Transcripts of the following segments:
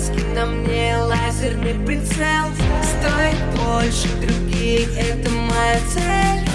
маски на мне лазерный прицел. Стоит больше других, это моя цель.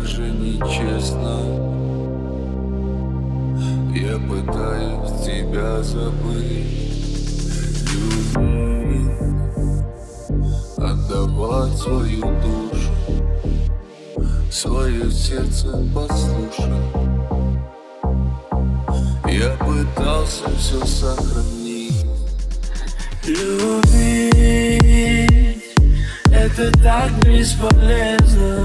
так же нечестно. Я пытаюсь тебя забыть. Любви Отдавать свою душу Свое сердце послушать. Я пытался все сохранить. Любить Это так бесполезно.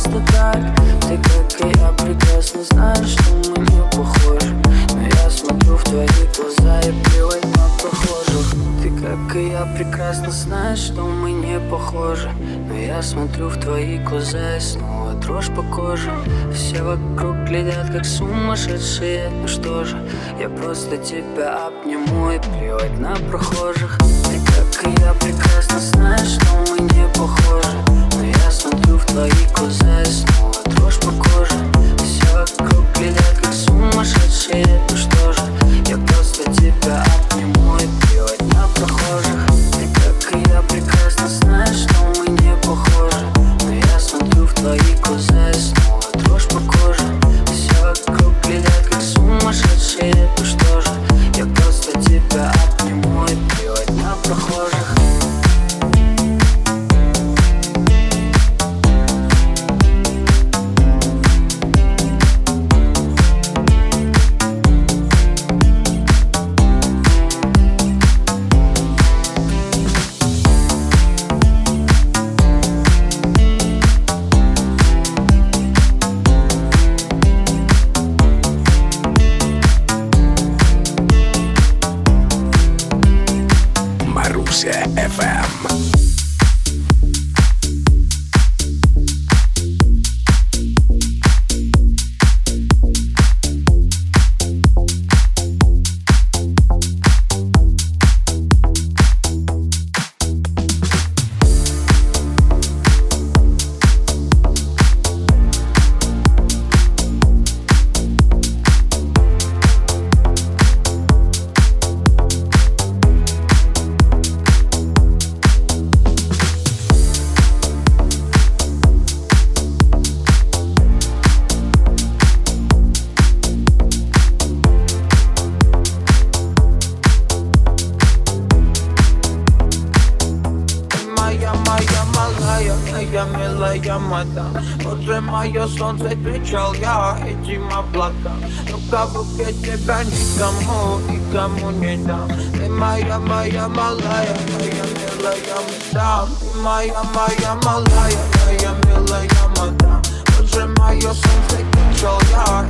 просто так. Ты, как и я, а прекрасно знаешь, что мы не похожи. Но я смотрю в твои глаза и плевать на прохожих Ты, как и я, прекрасно знаешь, что мы не похожи. Но я смотрю в твои глаза и снова дрожь по коже. Все вокруг глядят, как сумасшедшие. Ну что же, я просто тебя обниму и плевать на прохожих. Ты, как и я, прекрасно знаешь, что мы не похожи. Но смотрю в твои глаза и снова дрожь по коже. Все вокруг глядят, как сумасшедшие, ну что же Gece ben İkamo İkamo nedam Maya maya malaya Maya milayam dam Maya maya malaya Maya milayam adam Trzymaj osąd, control your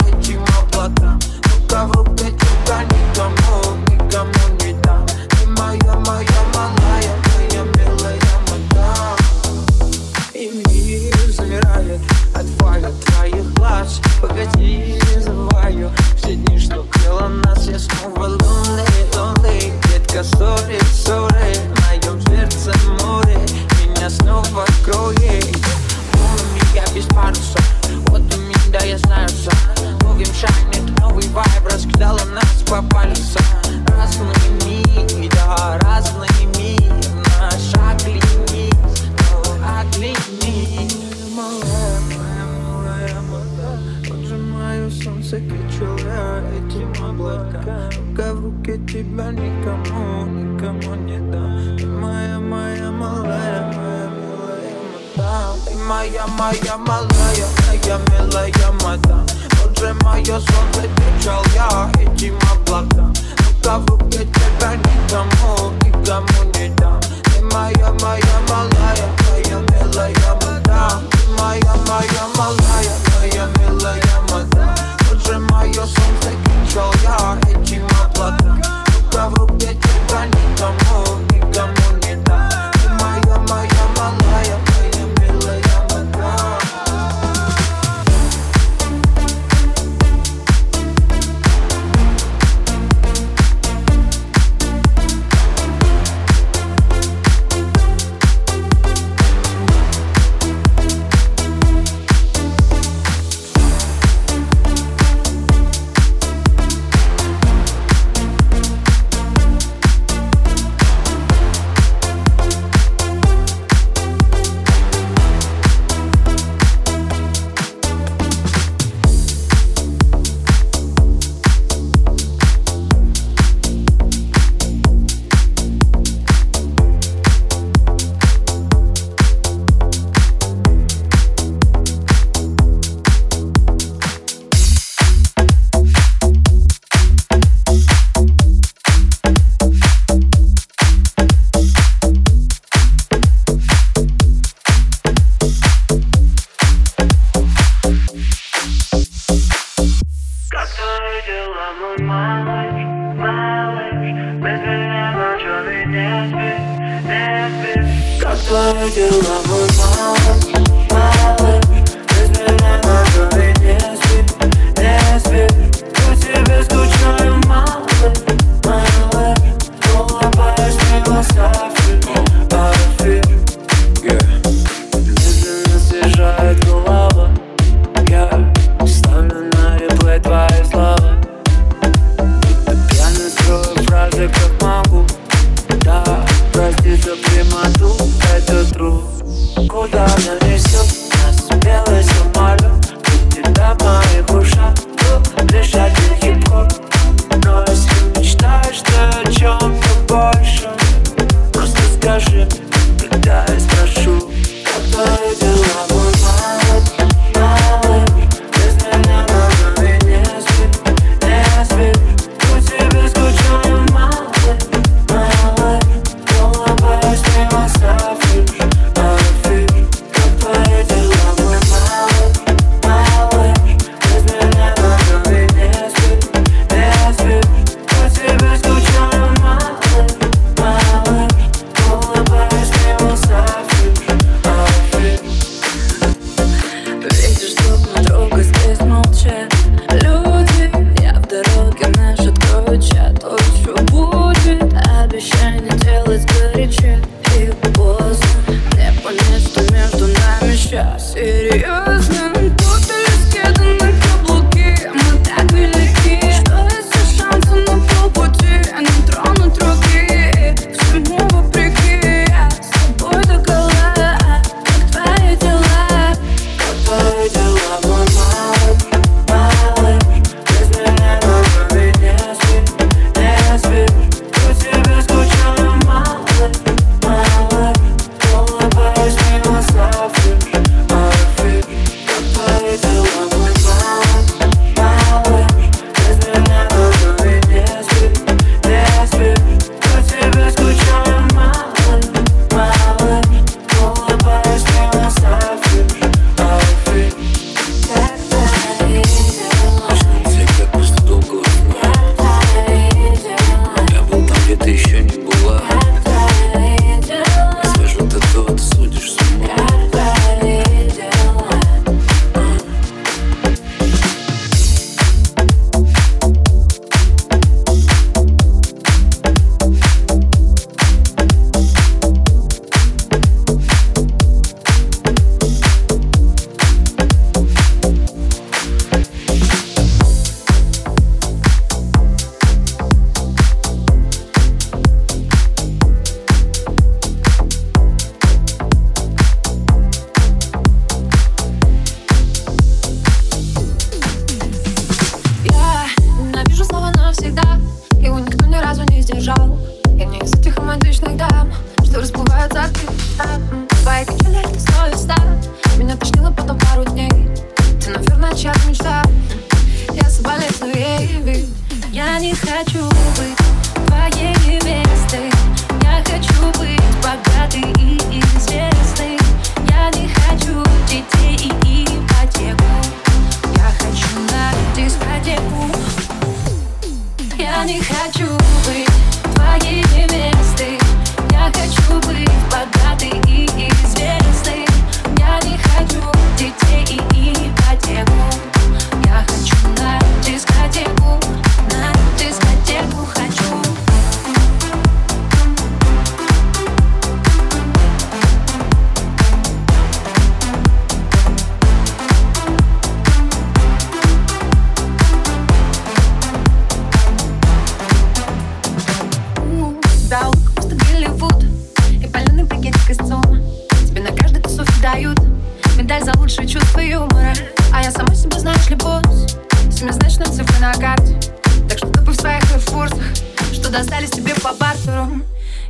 достались тебе по бартеру.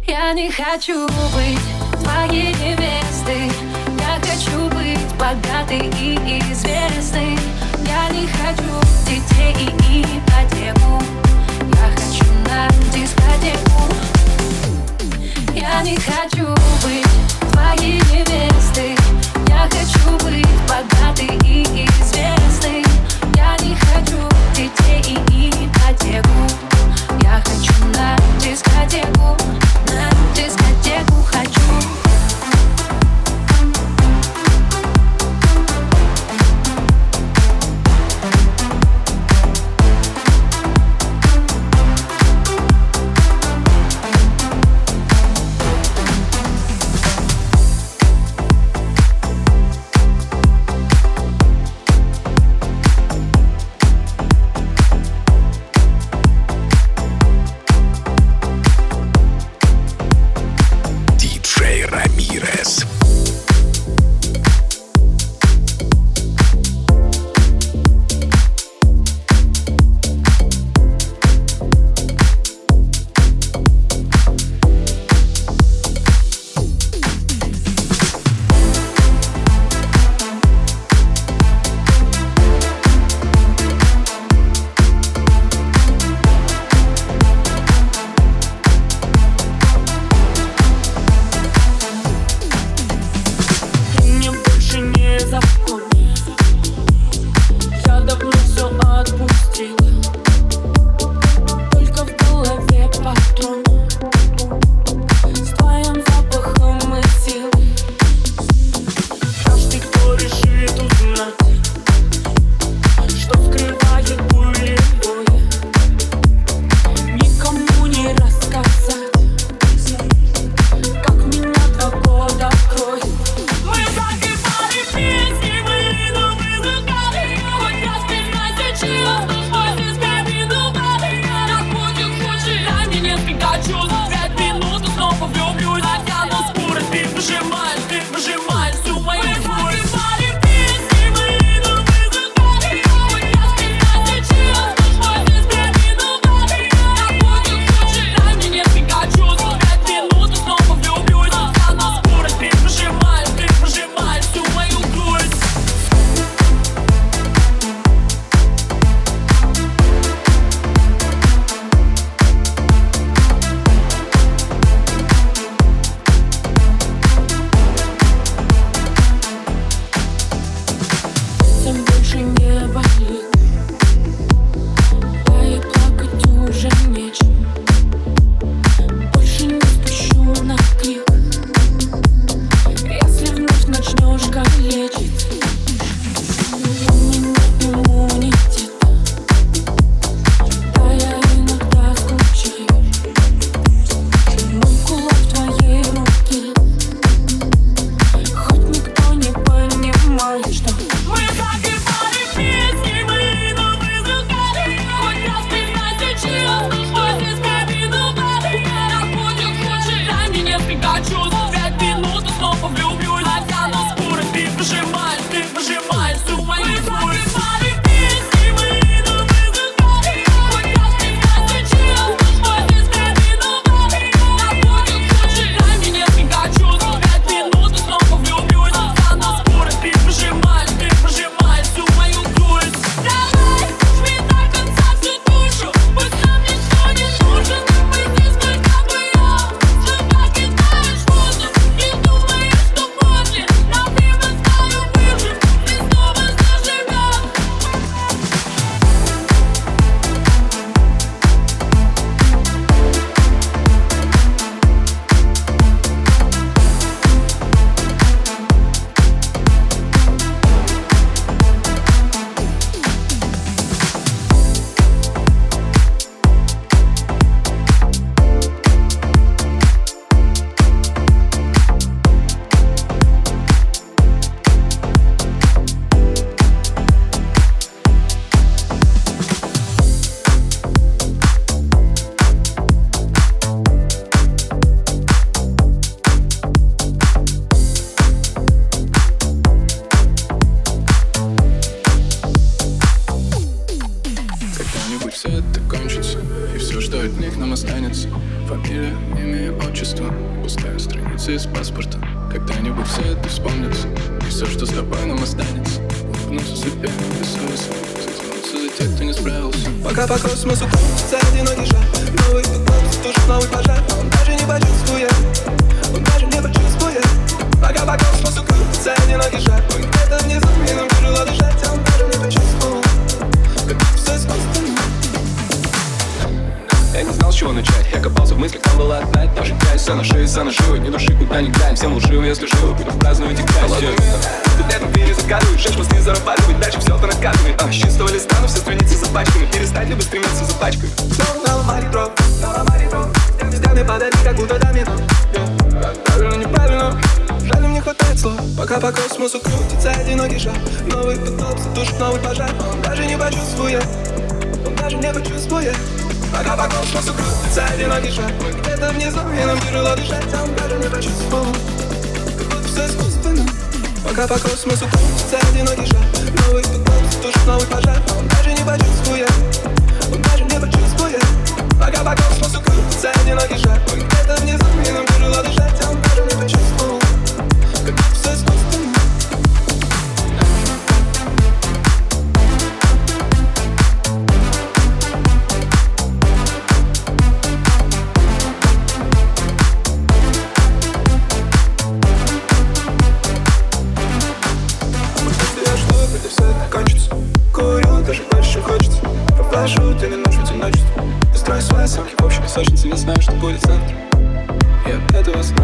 Я не хочу быть твоей невестой. Я хочу быть богатой и известной. Я не хочу детей и ипотеку. Я хочу на дискотеку. Я не хочу быть твоей невестой. Я хочу быть богатой и известной. Я не хочу детей и ипотеку. Хочу на дискотеку, на чего начать. Я копался в мыслях, там была одна и та же грязь. Вся на шее, вся на живой, не души, куда не глянь. Всем лживо, если живо, буду праздновать и грязь Тут летом перезаказывают, шесть посты зарабатывать Дальше все это накатывает а, С чистого листа, но все страницы запачканы Перестать либо стремиться за пачкой Снова на ломаре дров, на ломаре дров Взгляды подари, как будто домино Правильно, неправильно Жаль, мне хватает слов. Пока по космосу крутится одинокий шаг Новый потоп затушит новый пожар. Он даже не почувствует Он даже не почувствует Пока по космосу крутится одинокий Мы где-то внизу, и нам тяжело дышать А он даже не почувствовал Как будто все искусственно Пока по космосу крутится одинокий шаг Новый поток затушит новый пожар Он даже не почувствует Он даже не почувствует Пока по космосу крутится одинокий шаг Мы где-то внизу, и нам тяжело дышать А он даже не песочнице Не знаю, что будет завтра Я от этого страшно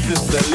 just a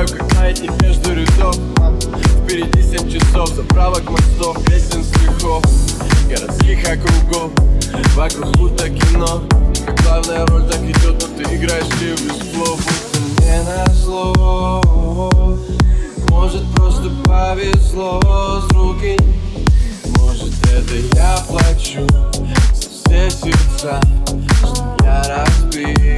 Читаю, как маятник между рядов. Впереди семь часов, заправок мостов, песен стихов Городских округов, вокруг будто кино. Как главная роль так идет, но ты играешь ее без слов. Будто не на зло Может просто повезло с руки Может это я плачу со все сердца Что я разбил.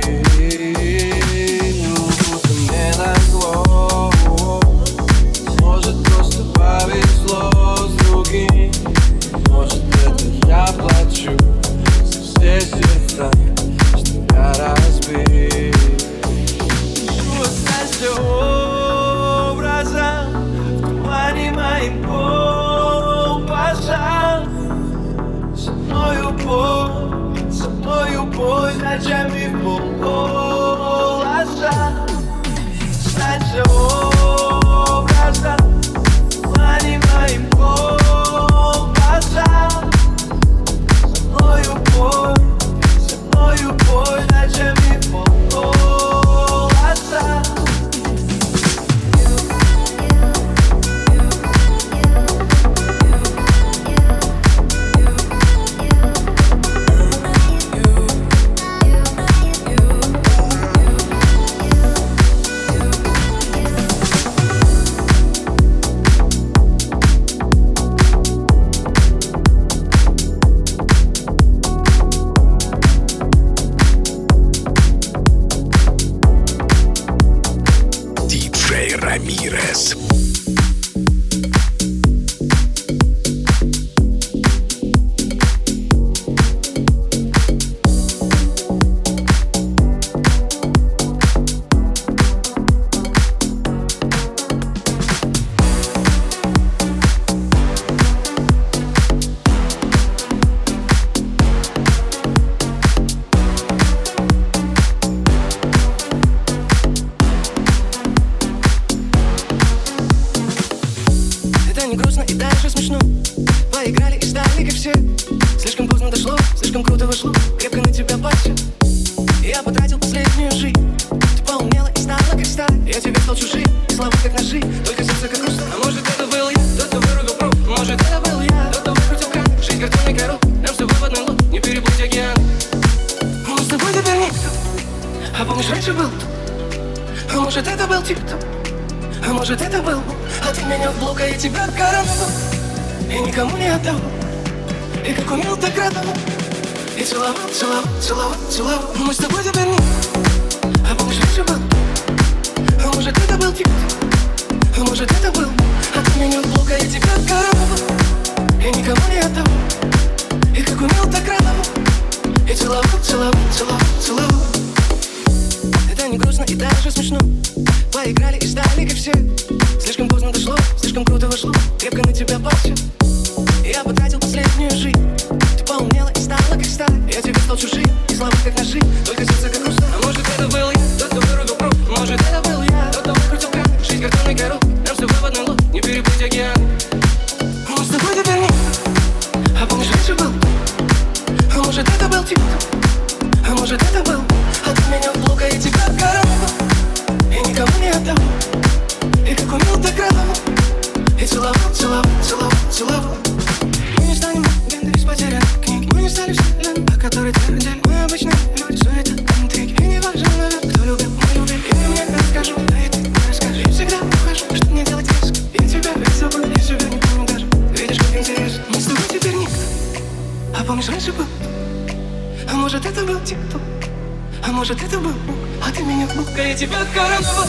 Тебя короновал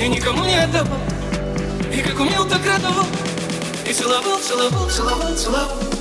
И никому не отдавал И как умел, так радовал. И целовал, целовал, целовал, целовал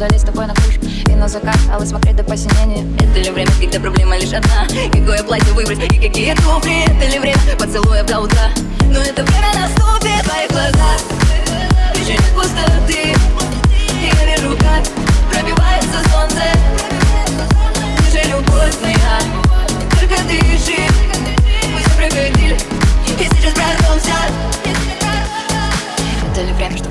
залезть с тобой на крышу И на закат, але смотреть до посинения. Это ли время, когда проблема лишь одна? Какое платье выбрать и какие туфли? Это ли время поцелуев до утра? Но это время наступит в твоих глазах Еще пустоты. Я вижу, как пробивается солнце. Ты любовь моя. Только дыши Мы все проходили И сейчас прорвемся. Это ли время, что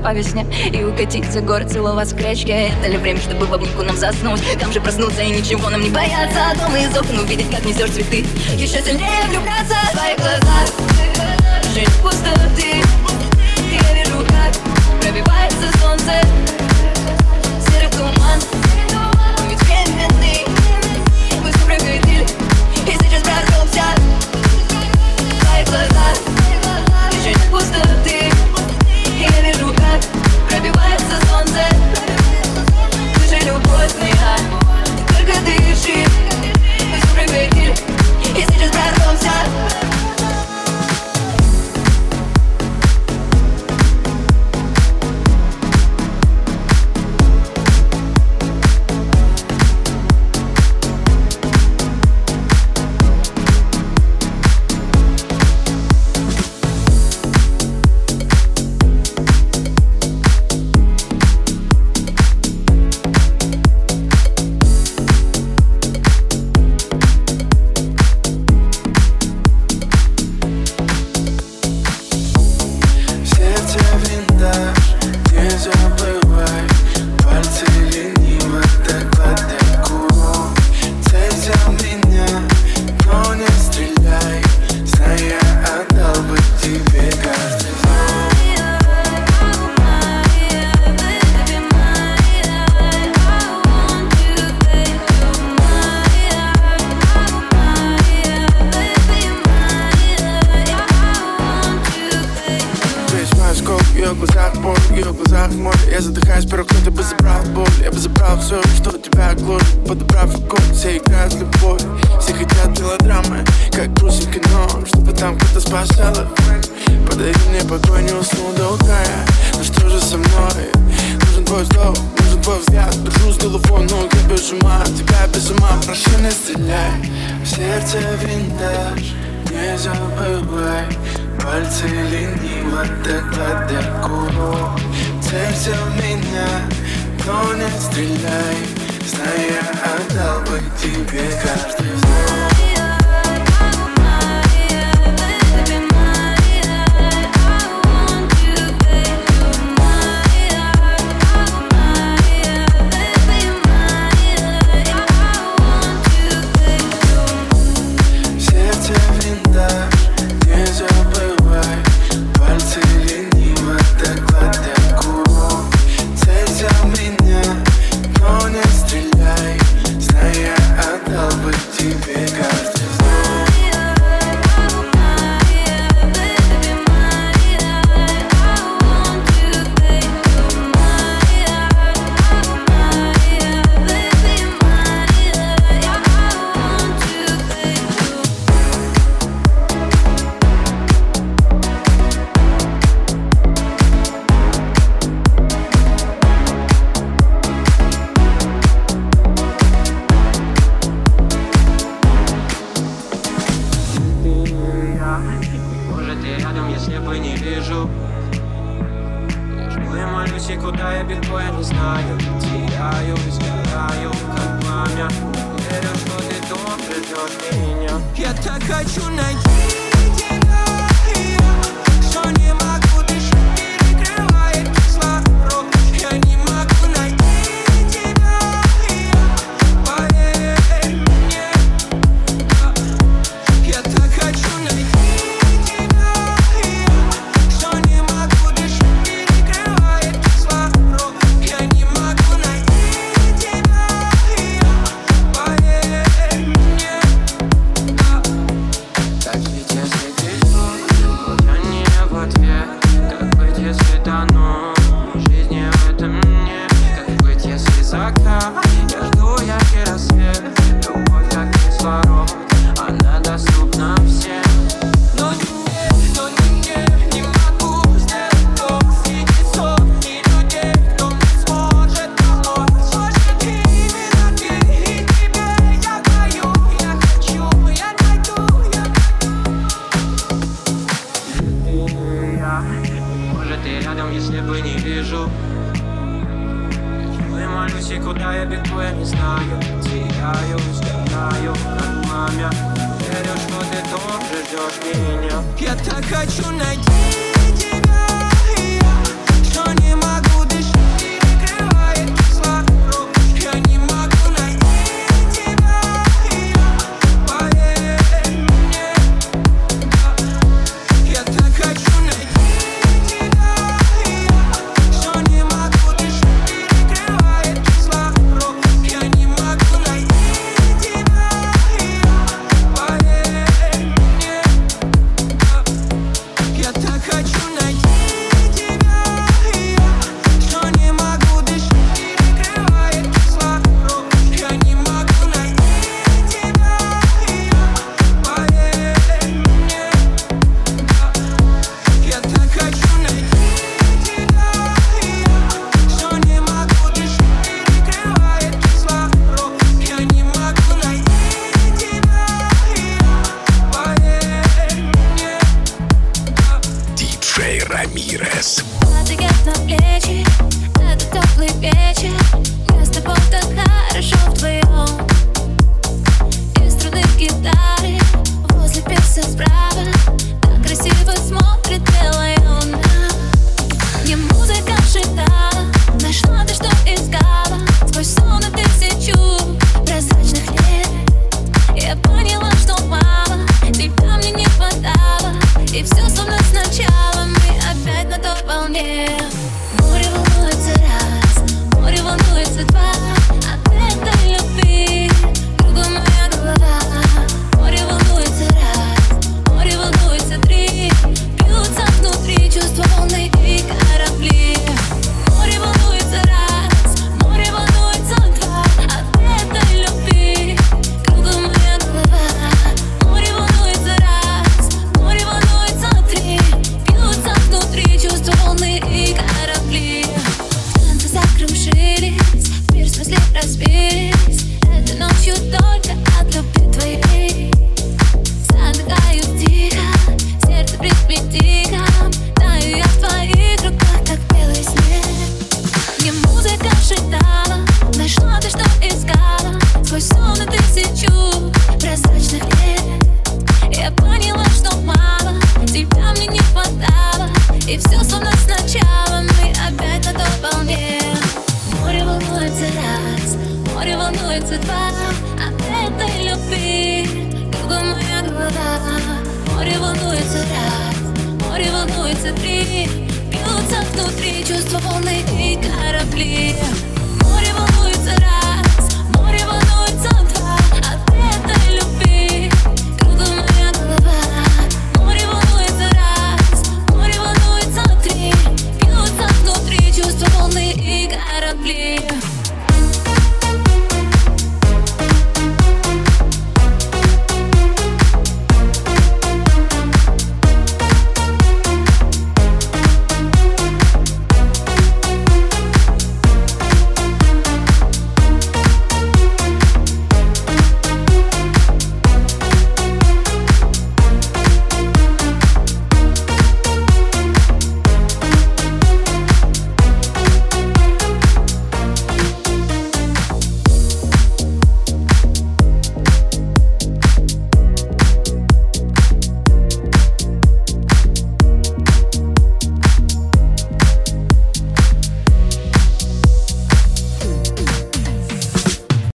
по весне И укатить за город, целоваться в крячке Это ли время, чтобы в обнимку нам заснуть? Там же проснуться и ничего нам не бояться. Дома из окна увидеть, как несешь цветы. Еще сильнее влюбляться. В твои глаза Жизнь пустоты Я вижу, как пробивается солнце